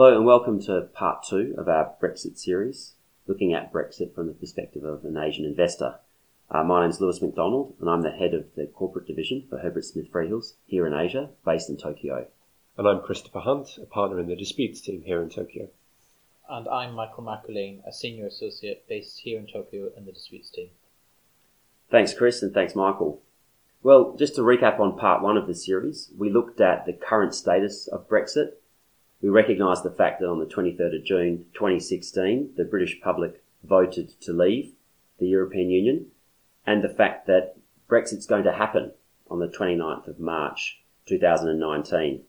Hello and welcome to part two of our Brexit series, looking at Brexit from the perspective of an Asian investor. Uh, my name is Lewis McDonald and I'm the head of the corporate division for Herbert Smith Freehills here in Asia, based in Tokyo. And I'm Christopher Hunt, a partner in the disputes team here in Tokyo. And I'm Michael McErlaine, a senior associate based here in Tokyo in the disputes team. Thanks, Chris, and thanks, Michael. Well, just to recap on part one of the series, we looked at the current status of Brexit we recognise the fact that on the 23rd of June 2016, the British public voted to leave the European Union, and the fact that Brexit's going to happen on the 29th of March 2019.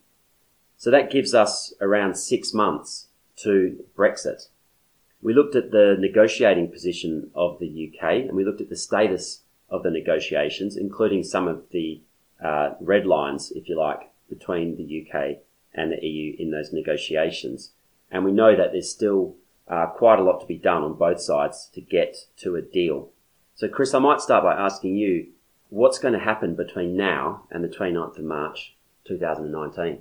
So that gives us around six months to Brexit. We looked at the negotiating position of the UK and we looked at the status of the negotiations, including some of the uh, red lines, if you like, between the UK and the EU in those negotiations. And we know that there's still uh, quite a lot to be done on both sides to get to a deal. So, Chris, I might start by asking you what's going to happen between now and the 29th of March 2019?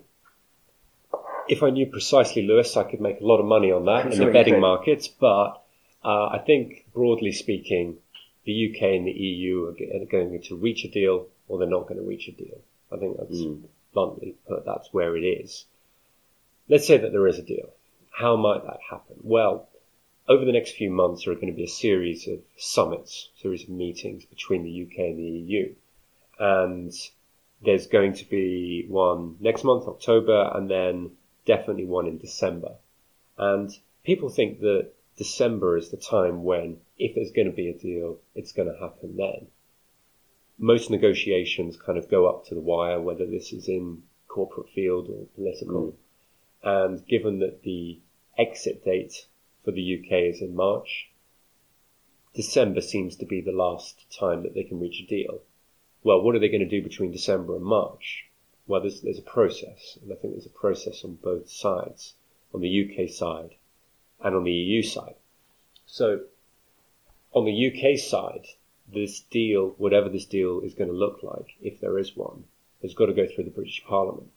If I knew precisely, Lewis, I could make a lot of money on that in the betting markets. But uh, I think, broadly speaking, the UK and the EU are going to reach a deal or they're not going to reach a deal. I think that's mm bluntly put, that's where it is. Let's say that there is a deal. How might that happen? Well, over the next few months, there are going to be a series of summits, a series of meetings between the UK and the EU. And there's going to be one next month, October, and then definitely one in December. And people think that December is the time when, if there's going to be a deal, it's going to happen then most negotiations kind of go up to the wire, whether this is in corporate field or political. Mm. And given that the exit date for the UK is in March, December seems to be the last time that they can reach a deal. Well, what are they going to do between December and March? Well, there's, there's a process, and I think there's a process on both sides, on the UK side and on the EU side. So, on the UK side, this deal, whatever this deal is going to look like, if there is one, has got to go through the British Parliament.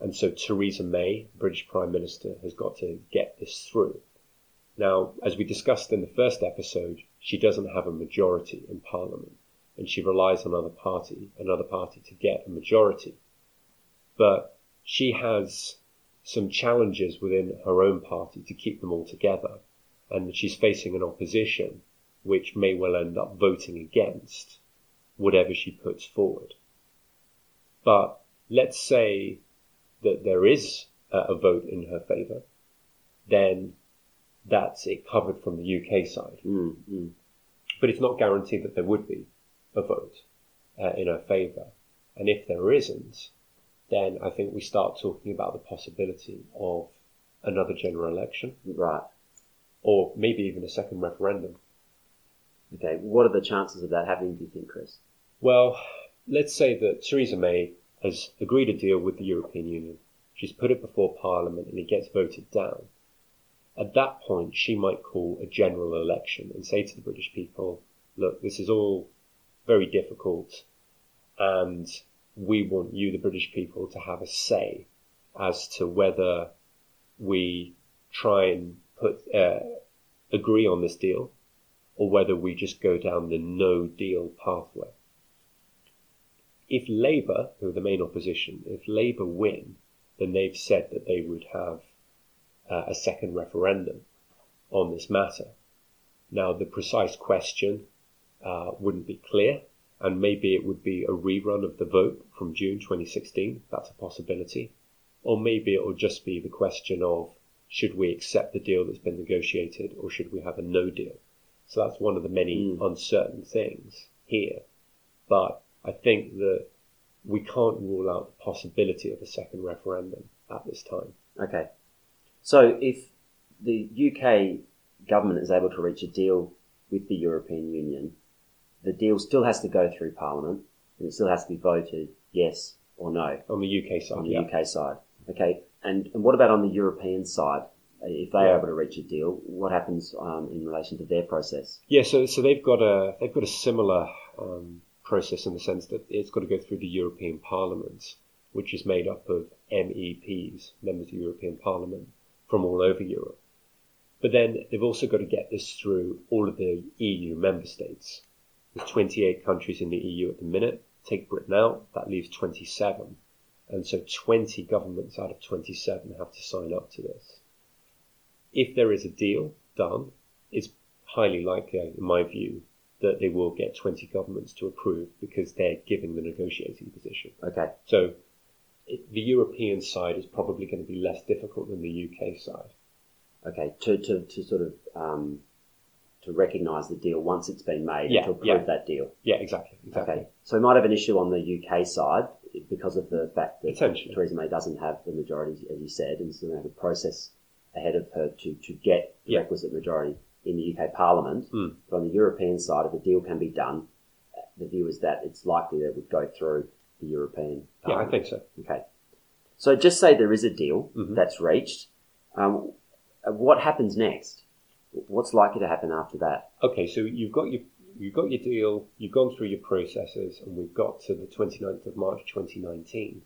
And so Theresa May, British Prime Minister, has got to get this through. Now, as we discussed in the first episode, she doesn't have a majority in Parliament, and she relies on another party, another party to get a majority. But she has some challenges within her own party to keep them all together, and she's facing an opposition which may well end up voting against whatever she puts forward. But let's say that there is a vote in her favour, then that's it covered from the UK side. Mm, mm. But it's not guaranteed that there would be a vote uh, in her favour. And if there isn't, then I think we start talking about the possibility of another general election. Right. Or maybe even a second referendum. Okay, what are the chances of that happening, do you think, Chris? Well, let's say that Theresa May has agreed a deal with the European Union. She's put it before Parliament and it gets voted down. At that point, she might call a general election and say to the British people, look, this is all very difficult and we want you, the British people, to have a say as to whether we try and put, uh, agree on this deal or whether we just go down the no deal pathway. If Labour, who are the main opposition, if Labour win, then they've said that they would have uh, a second referendum on this matter. Now, the precise question uh, wouldn't be clear, and maybe it would be a rerun of the vote from June 2016. That's a possibility. Or maybe it will just be the question of should we accept the deal that's been negotiated or should we have a no deal? So that's one of the many mm. uncertain things here. But I think that we can't rule out the possibility of a second referendum at this time. Okay. So if the UK government is able to reach a deal with the European Union, the deal still has to go through Parliament and it still has to be voted yes or no. On the UK side. On the yeah. UK side. Okay. And, and what about on the European side? If they are able to reach a deal, what happens um, in relation to their process? Yeah, so so they've got a they've got a similar um, process in the sense that it's got to go through the European Parliament, which is made up of MEPs, members of the European Parliament, from all over Europe. But then they've also got to get this through all of the EU member states. There's 28 countries in the EU at the minute. Take Britain out, that leaves 27. And so 20 governments out of 27 have to sign up to this. If there is a deal done, it's highly likely, in my view, that they will get 20 governments to approve because they're giving the negotiating position. Okay. So it, the European side is probably going to be less difficult than the UK side. Okay. To, to, to sort of um, to recognise the deal once it's been made Yeah, and to approve yeah. that deal. Yeah, exactly. Exactly. Okay. So we might have an issue on the UK side because of the fact that. Theresa May doesn't have the majority, as you said, and so we have a process ahead of her to, to get the Yeah. requisite majority in the UK Parliament. Mm. But on the European side, if a deal can be done, the view is that it's likely that it would go through the European Yeah, I think so. Okay. So just say there is a deal Mhm. that's reached. Um, uh, what happens next? What's likely to happen after that? Okay, so you've got your you've got your deal, you've gone through your processes, and we've got to the 29th of March 2019,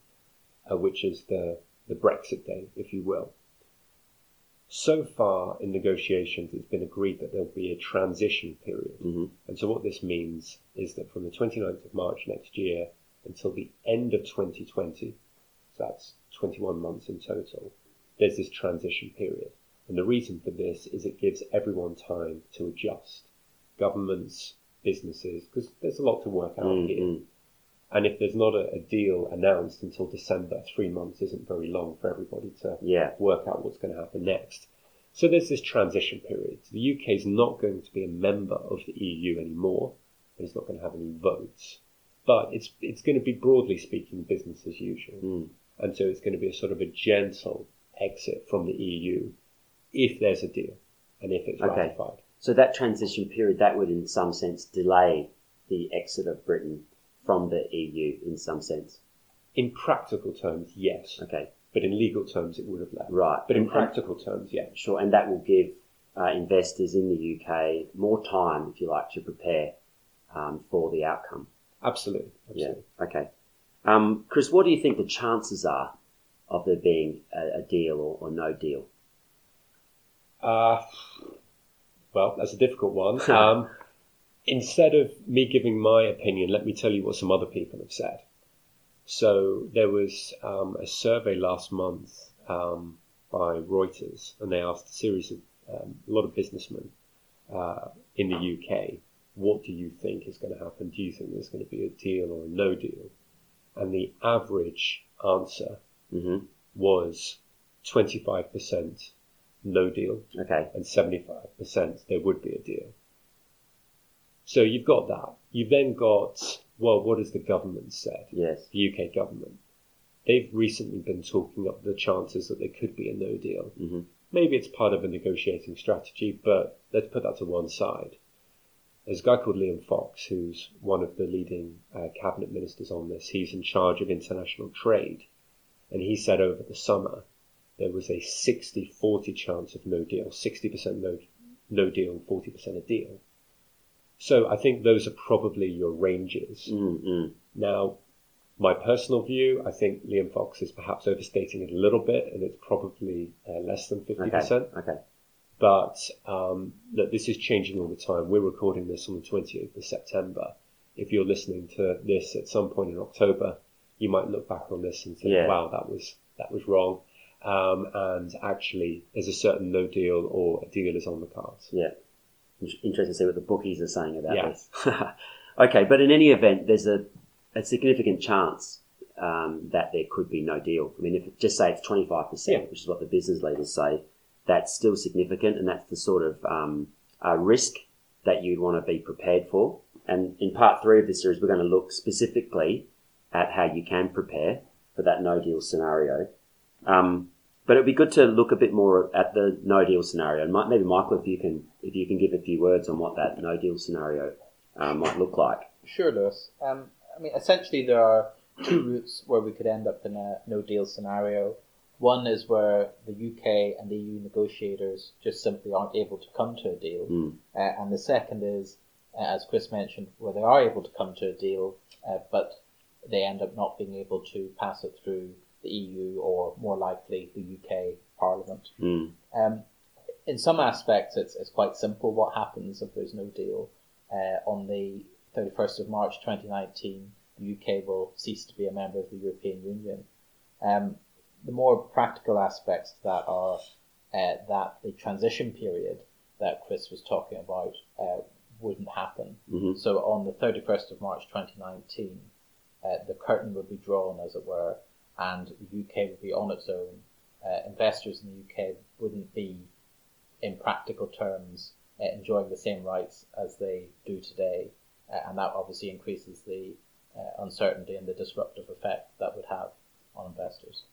uh, which is the, the Brexit day, if you will. So far in negotiations, it's been agreed that there'll be a transition period. Mhm. And so what this means is that from the 29th of March next year until the end of 2020, so that's 21 months in total, there's this transition period. And the reason for this is it gives everyone time to adjust. Governments, businesses, because there's a lot to work out Mm, here. And if there's not a, a deal announced until December, three months isn't very long for everybody to Yeah. work out what's going to happen next. So there's this transition period. The UK is not going to be a member of the EU anymore, and it's not going to have any votes. But it's it's going to be broadly speaking business as usual, Mm. and so it's going to be a sort of a gentle exit from the EU if there's a deal and if it's Okay. ratified. So that transition period, that would in some sense delay the exit of Britain from the EU in some sense. In practical terms, yes, Okay. but in legal terms, it would have left. Right. But in practical terms, yeah. Sure, and that will give uh, investors in the UK more time, if you like, to prepare um, for the outcome. Absolutely. Yeah. Okay. Um, Chris, what do you think the chances are of there being a, a deal or, or no deal? Uh, well, that's a difficult one. Um, instead of me giving my opinion, let me tell you what some other people have said. So there was um, a survey last month um, by Reuters, and they asked a series of um, a lot of businessmen uh, in the UK, "What do you think is going to happen? Do you think there's going to be a deal or a no deal?" And the average answer hmm was 25% no deal Okay. and 75% there would be a deal. So you've got that. You've then got, well, what has the government said? Yes. The UK government. They've recently been talking up the chances that there could be a no deal. hmm Maybe it's part of a negotiating strategy, but let's put that to one side. There's a guy called Liam Fox, who's one of the leading uh, cabinet ministers on this. He's in charge of international trade. And he said over the summer there was a 60 40 chance of no deal, 60% no, no deal, 40% a deal. So I think those are probably your ranges. mm Now, my personal view, I think Liam Fox is perhaps overstating it a little bit, and it's probably uh, less than 50%. Okay. Okay. But um, look, this is changing all the time. We're recording this on the 28th of September. If you're listening to this at some point in October, you might look back on this and think, Yeah. "Wow, that was that was wrong." Um, and actually, there's a certain no deal or a deal is on the cards. Yeah. In- Interesting to see what the bookies are saying about Yeah. this. okay, but in any event, there's a, a significant chance um, that there could be no deal. I mean, if just say it's 25%, Yeah. which is what the business leaders say, that's still significant, and that's the sort of um, uh, risk that you'd want to be prepared for. And in part three of this series, we're going to look specifically at how you can prepare for that no deal scenario. Um, but it'd be good to look a bit more at the no deal scenario. And maybe Michael, if you can, if you can give a few words on what that no deal scenario uh, might look like. Sure, Lewis. Um, I mean, essentially, there are two routes where we could end up in a no deal scenario. One is where the UK and the EU negotiators just simply aren't able to come to a deal. Mm. Uh, and the second is, uh, as Chris mentioned, where they are able to come to a deal, uh, but they end up not being able to pass it through the EU or more likely the UK Parliament. Mm. Um, in some aspects, it's, it's quite simple what happens if there's no deal. Uh, on the 31st of March 2019, the UK will cease to be a member of the European Union. Um, the more practical aspects to that are uh, that the transition period that Chris was talking about uh, wouldn't happen. Mm-hmm. So on the 31st of March 2019, uh, the curtain would be drawn, as it were, and the UK would be on its own. Uh, investors in the UK wouldn't be, in practical terms, uh, enjoying the same rights as they do today, uh, and that obviously increases the uh, uncertainty and the disruptive effect that would have on investors.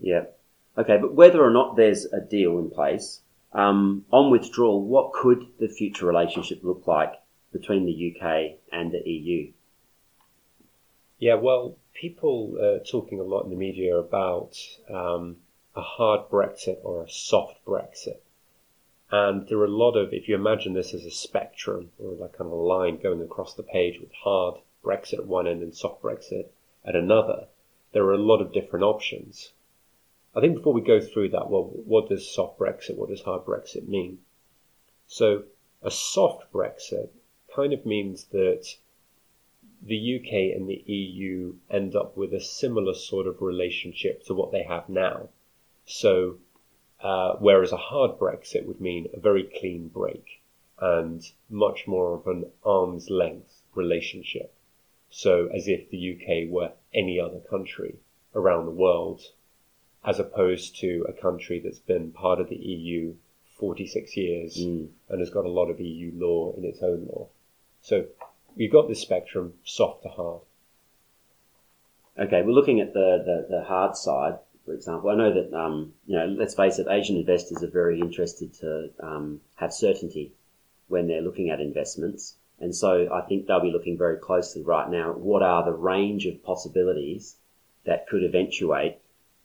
Yeah. Okay, but whether or not there's a deal in place, um, on withdrawal, what could the future relationship look like between the UK and the EU? Yeah, well, people are talking a lot in the media about um, a hard Brexit or a soft Brexit. And there are a lot of, if you imagine this as a spectrum or like kind of a line going across the page with hard Brexit at one end and soft Brexit at another, there are a lot of different options. I think before we go through that, well, what does soft Brexit, what does hard Brexit mean? So a soft Brexit kind of means that the UK and the EU end up with a similar sort of relationship to what they have now. So, uh, whereas a hard Brexit would mean a very clean break and much more of an arm's length relationship. So, as if the UK were any other country around the world, as opposed to a country that's been part of the EU 46 years Mm. and has got a lot of EU law in its own law. So, we've got this spectrum, soft to hard. Okay, we're looking at the, the, the hard side, for example. I know that, um, you know, let's face it, Asian investors are very interested to um, have certainty when they're looking at investments. And so I think they'll be looking very closely right now at what are the range of possibilities that could eventuate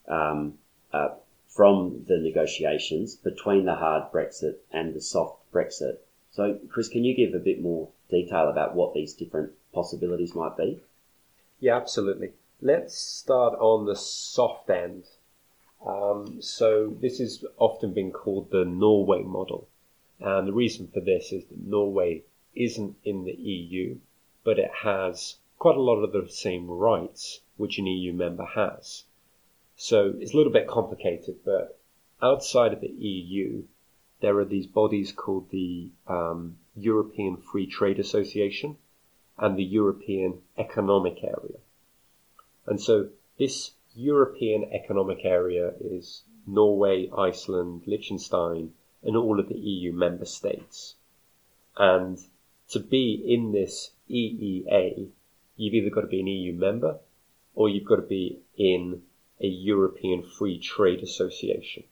um, uh, from the negotiations between the hard Brexit and the soft Brexit. So, Chris, can you give a bit more detail about what these different possibilities might be? Yeah, absolutely. Let's start on the soft end. Um, so this has often been called the Norway model. And the reason for this is that Norway isn't in the EU, but it has quite a lot of the same rights which an EU member has. So it's a little bit complicated, but outside of the EU, there are these bodies called the um, European Free Trade Association and the European Economic Area. And so this European Economic Area is Norway, Iceland, Liechtenstein, and all of the EU member states. And to be in this EEA, you've either got to be an EU member or you've got to be in a European Free Trade Association.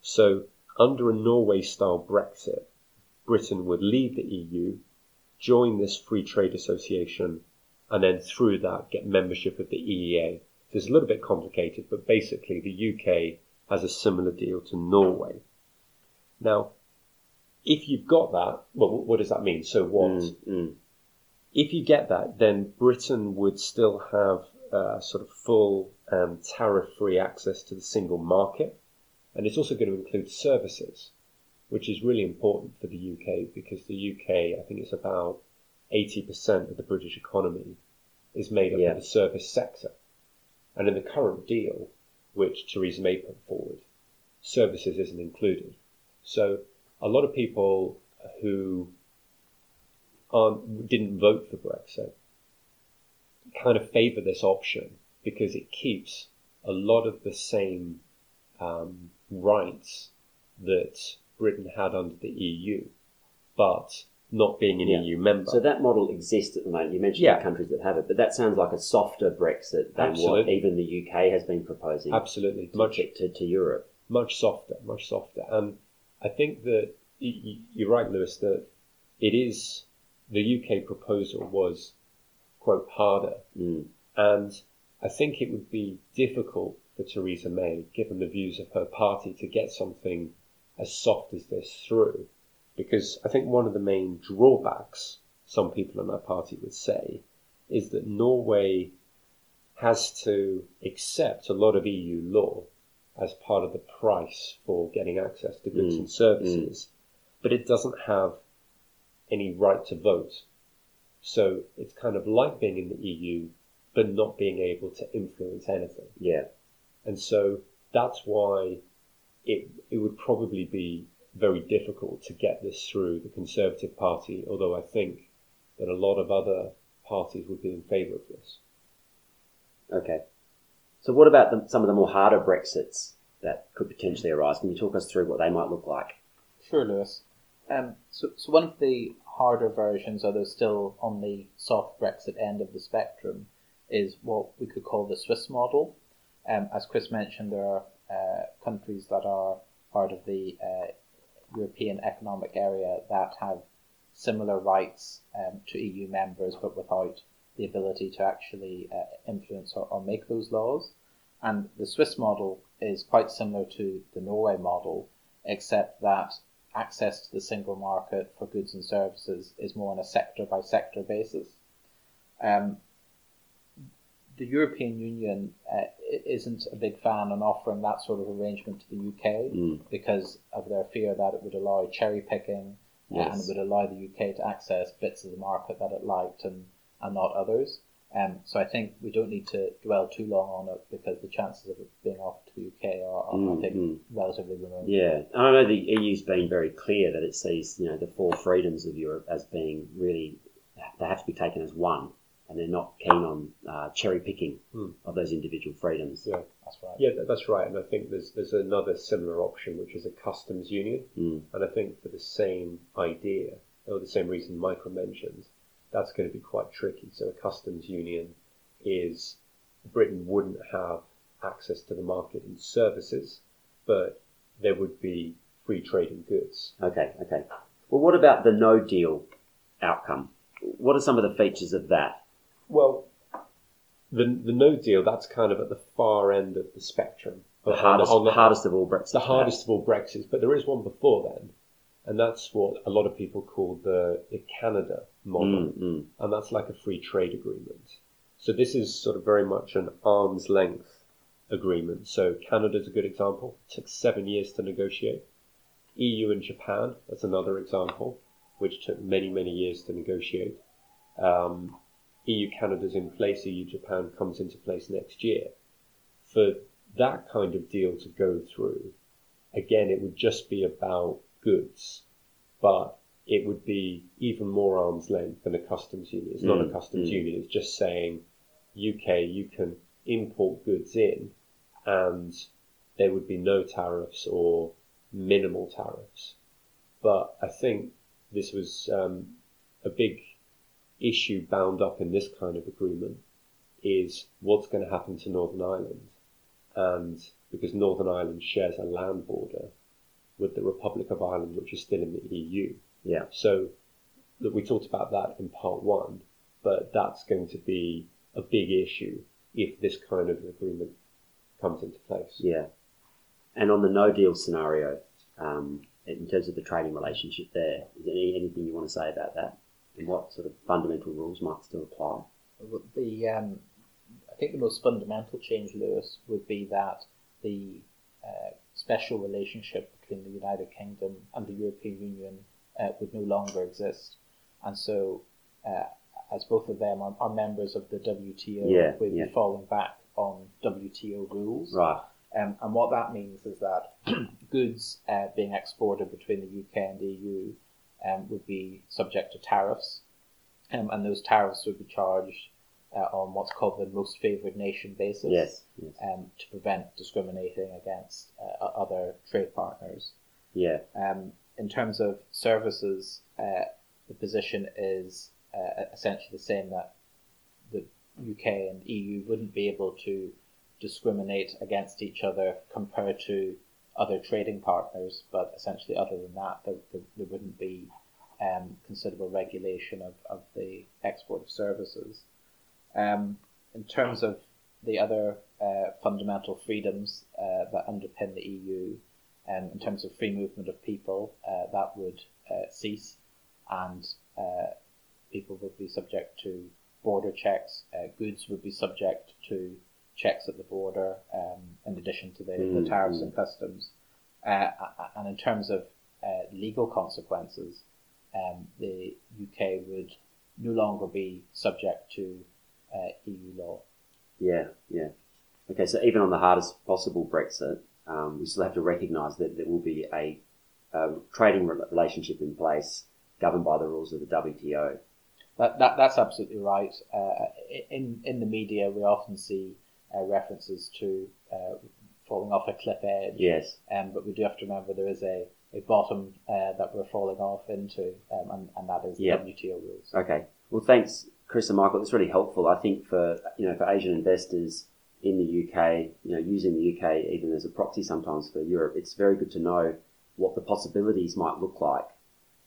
So under a Norway style Brexit, Britain would leave the EU, join this free trade association, and then through that get membership of the EEA. So it's a little bit complicated, but basically the UK has a similar deal to Norway. Now, if you've got that, well, what does that mean? So what? Mm, mm. If you get that, then Britain would still have uh, sort of full and tariff-free access to the single market, and it's also going to include services, which is really important for the UK because the UK, I think it's about 80% of the British economy is made up Yeah. of the service sector. And in the current deal, which Theresa May put forward, services isn't included. So a lot of people who aren't, didn't vote for Brexit kind of favour this option because it keeps a lot of the same um, rights that Britain had under the EU, but not being an Yeah. EU member. So that model exists at the moment. You mentioned Yeah. the countries that have it, but that sounds like a softer Brexit than what even the UK has been proposing Absolutely, to, much to, to Europe. much softer, much softer. And I think that you're right, Lewis, that it is the UK proposal was quote harder, Mm. and I think it would be difficult for Theresa May, given the views of her party, to get something as soft as this through, because I think one of the main drawbacks some people in her party would say is that Norway has to accept a lot of EU law as part of the price for getting access to goods Mm. and services, but it doesn't have any right to vote. So it's kind of like being in the EU, but not being able to influence anything. Yeah. And so that's why it it would probably be very difficult to get this through the Conservative Party, although I think that a lot of other parties would be in favour of this. Okay. So what about the, some of the more harder Brexits that could potentially arise? Can you talk us through what they might look like? Sure, Lewis. Um, so, so one of the harder versions, although still on the soft Brexit end of the spectrum, is what we could call the Swiss model. Um, as Chris mentioned, there are countries that are part of the uh, European Economic Area that have similar rights um, to EU members, but without the ability to actually uh, influence or, or make those laws. And the Swiss model is quite similar to the Norway model, except that access to the single market for goods and services is more on a sector by sector basis. Um, the European Union uh, isn't a big fan on offering that sort of arrangement to the UK Mm. because of their fear that it would allow cherry picking uh, and it would allow the UK to access bits of the market that it liked and, and not others. Um, so I think we don't need to dwell too long on it because the chances of it being offered to the UK are, are Mm, I think, mm. relatively remote. Yeah, and I know the EU's been very clear that it sees you know the four freedoms of Europe as being really they have to be taken as one, and they're not keen on uh, cherry picking Hmm. of those individual freedoms. Yeah. That's right. Yeah, that's right. And I think there's there's another similar option, which is a customs union. Mm. And I think for the same idea, or the same reason Michael mentioned, that's going to be quite tricky. So a customs union is Britain wouldn't have access to the market in services, but there would be free trade in goods. Okay, okay. Well, what about the no deal outcome? What are some of the features of that? Well, the the no deal that's kind of at the far end of the spectrum. The On hardest, on the- hardest of all Brexit. the hardest of all Brexits, but there is one before then, and that's what a lot of people call the, the Canada model, Mm, mm. and that's like a free trade agreement. So this is sort of very much an arm's length agreement. So Canada's a good example. It took seven years to negotiate. EU and Japan, that's another example, which took many, many years to negotiate. Um, EU Canada's in place, EU Japan comes into place next year. For that kind of deal to go through, again, it would just be about goods, but it would be even more arm's length than a customs union. It's not a Mm, customs mm. union, it's just saying, UK, you can import goods in, and there would be no tariffs or minimal tariffs. But I think this was um, a big issue bound up in this kind of agreement is what's going to happen to Northern Ireland. And because Northern Ireland shares a land border with the Republic of Ireland, which is still in the EU. Yeah. So that we talked about that in part one, but that's going to be a big issue if this kind of agreement comes into place. Yeah. And on the no deal scenario, um, in terms of the trading relationship there, is there anything you want to say about that? What sort of fundamental rules might still apply? The um, I think the most fundamental change, Lewis, would be that the uh, special relationship between the United Kingdom and the European Union uh, would no longer exist, and so uh, as both of them are, are members of the WTO, Yeah, we'd yeah. be falling back on WTO rules. Right. Um, and what that means is that goods uh, being exported between the UK and the EU um, would be subject to tariffs, um, and those tariffs would be charged uh, on what's called the most favoured nation basis Yes. yes. um, to prevent discriminating against uh, other trade partners. Yeah. Um, in terms of services, uh, the position is uh, essentially the same that the UK and EU wouldn't be able to discriminate against each other compared to other trading partners, but essentially, other than that, there, there, there wouldn't be um, considerable regulation of, of the export of services. Um, in terms of the other uh, fundamental freedoms uh, that underpin the EU, um, in terms of free movement of people, uh, that would uh, cease, and uh, people would be subject to border checks. Uh, goods would be subject to checks at the border, um, in addition to the, mm, the tariffs mm. and customs. Uh, and in terms of uh, legal consequences, um, the UK would no longer be subject to uh, EU law. Yeah, yeah. Okay, so even on the hardest possible Brexit, um, we still have to recognise that there will be a, a, trading relationship in place governed by the rules of the WTO. That, that that's absolutely right. Uh, in in the media, we often see uh, references to uh, falling off a cliff edge. Yes. Um, but we do have to remember there is a, a bottom uh, that we're falling off into, um, and, and that is yep. WTO rules. Okay. Well, thanks, Chris and Michael. That's really helpful. I think for you know for Asian investors in the UK, you know, using the UK even as a proxy sometimes for Europe, it's very good to know what the possibilities might look like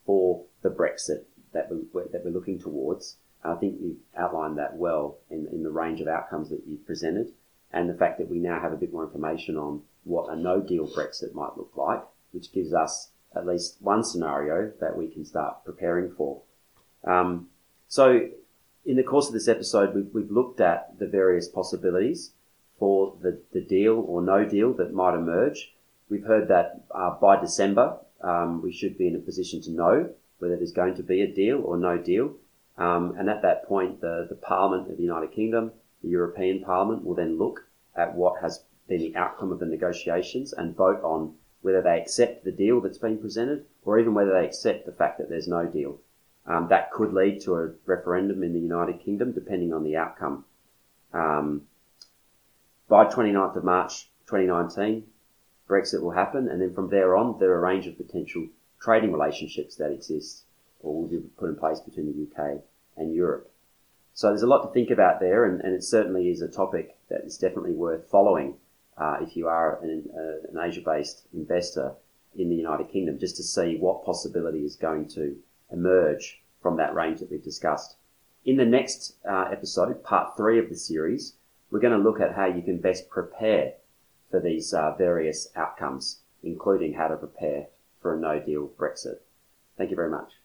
for the Brexit that we're, that we're looking towards. I think you've outlined that well in, in the range of outcomes that you've presented, and the fact that we now have a bit more information on what a no deal Brexit might look like, which gives us at least one scenario that we can start preparing for. Um, so, in the course of this episode, we've, we've looked at the various possibilities for the, the deal or no deal that might emerge. We've heard that uh, by December, um, we should be in a position to know whether there's going to be a deal or no deal. Um, and at that point, the, the Parliament of the United Kingdom, the European Parliament, will then look at what has been the outcome of the negotiations and vote on whether they accept the deal that's been presented or even whether they accept the fact that there's no deal. Um, that could lead to a referendum in the United Kingdom, depending on the outcome. Um, by 29th of March 2019, Brexit will happen, and then from there on, there are a range of potential trading relationships that exist or will be put in place between the UK and Europe. So there's a lot to think about there, and, and it certainly is a topic that is definitely worth following uh, if you are an, uh, an Asia-based investor in the United Kingdom, just to see what possibility is going to emerge from that range that we've discussed. In the next uh, episode, part three of the series, we're going to look at how you can best prepare for these uh, various outcomes, including how to prepare for a no deal Brexit. Thank you very much.